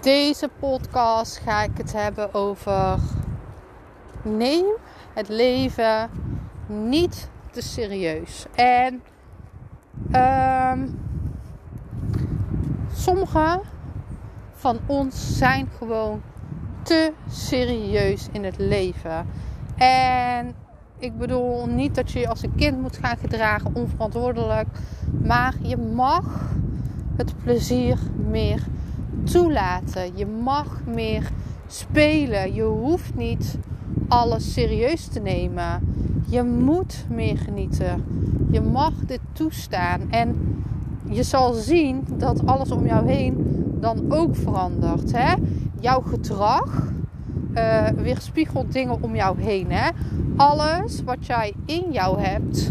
Deze podcast ga ik het hebben over neem het leven niet te serieus. En um, sommige van ons zijn gewoon te serieus in het leven. En ik bedoel niet dat je als een kind moet gaan gedragen, onverantwoordelijk. Maar je mag het plezier meer toelaten. Je mag meer spelen. Je hoeft niet alles serieus te nemen. Je moet meer genieten. Je mag dit toestaan. En je zal zien dat alles om jou heen dan ook verandert. Hè? Jouw gedrag uh, weerspiegelt dingen om jou heen. Hè? Alles wat jij in jou hebt,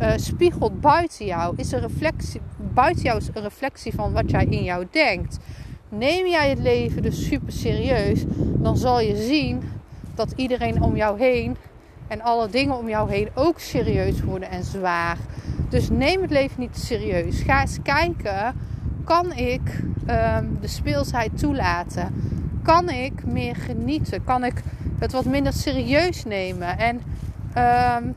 uh, spiegelt buiten jou. Is een reflectie, buiten jou is een reflectie van wat jij in jou denkt. Neem jij het leven dus super serieus, dan zal je zien dat iedereen om jou heen en alle dingen om jou heen ook serieus worden en zwaar. Dus neem het leven niet serieus. Ga eens kijken, kan ik um, de speelsheid toelaten? Kan ik meer genieten? Kan ik het wat minder serieus nemen? En um,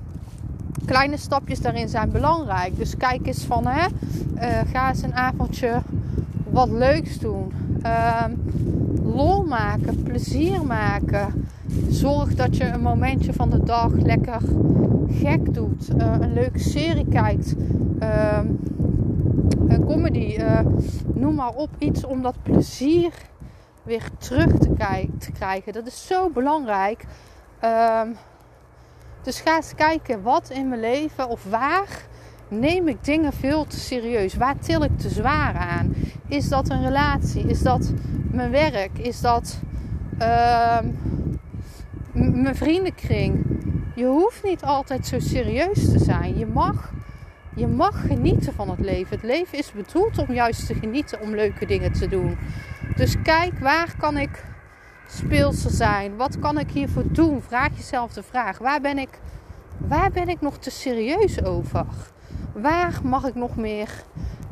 kleine stapjes daarin zijn belangrijk. Dus kijk eens van, hè, uh, ga eens een avondje wat leuks doen. Um, lol maken, plezier maken. Zorg dat je een momentje van de dag lekker gek doet. Uh, een leuke serie kijkt. Uh, een comedy. Uh, noem maar op. Iets om dat plezier weer terug te, te krijgen. Dat is zo belangrijk. Um, dus ga eens kijken wat in mijn leven of waar neem ik dingen veel te serieus? Waar til ik te zwaar aan? Is dat een relatie? Is dat mijn werk? Is dat uh, mijn vriendenkring? Je hoeft niet altijd zo serieus te zijn. Je mag, je mag genieten van het leven. Het leven is bedoeld om juist te genieten, om leuke dingen te doen. Dus kijk, waar kan ik speelser zijn? Wat kan ik hiervoor doen? Vraag jezelf de vraag: waar ben ik, waar ben ik nog te serieus over? Waar mag ik nog meer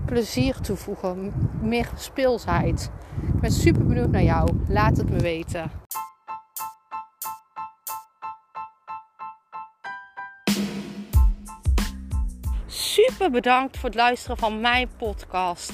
plezier toevoegen? Meer speelsheid? Ik ben super benieuwd naar jou. Laat het me weten. Super bedankt voor het luisteren van mijn podcast.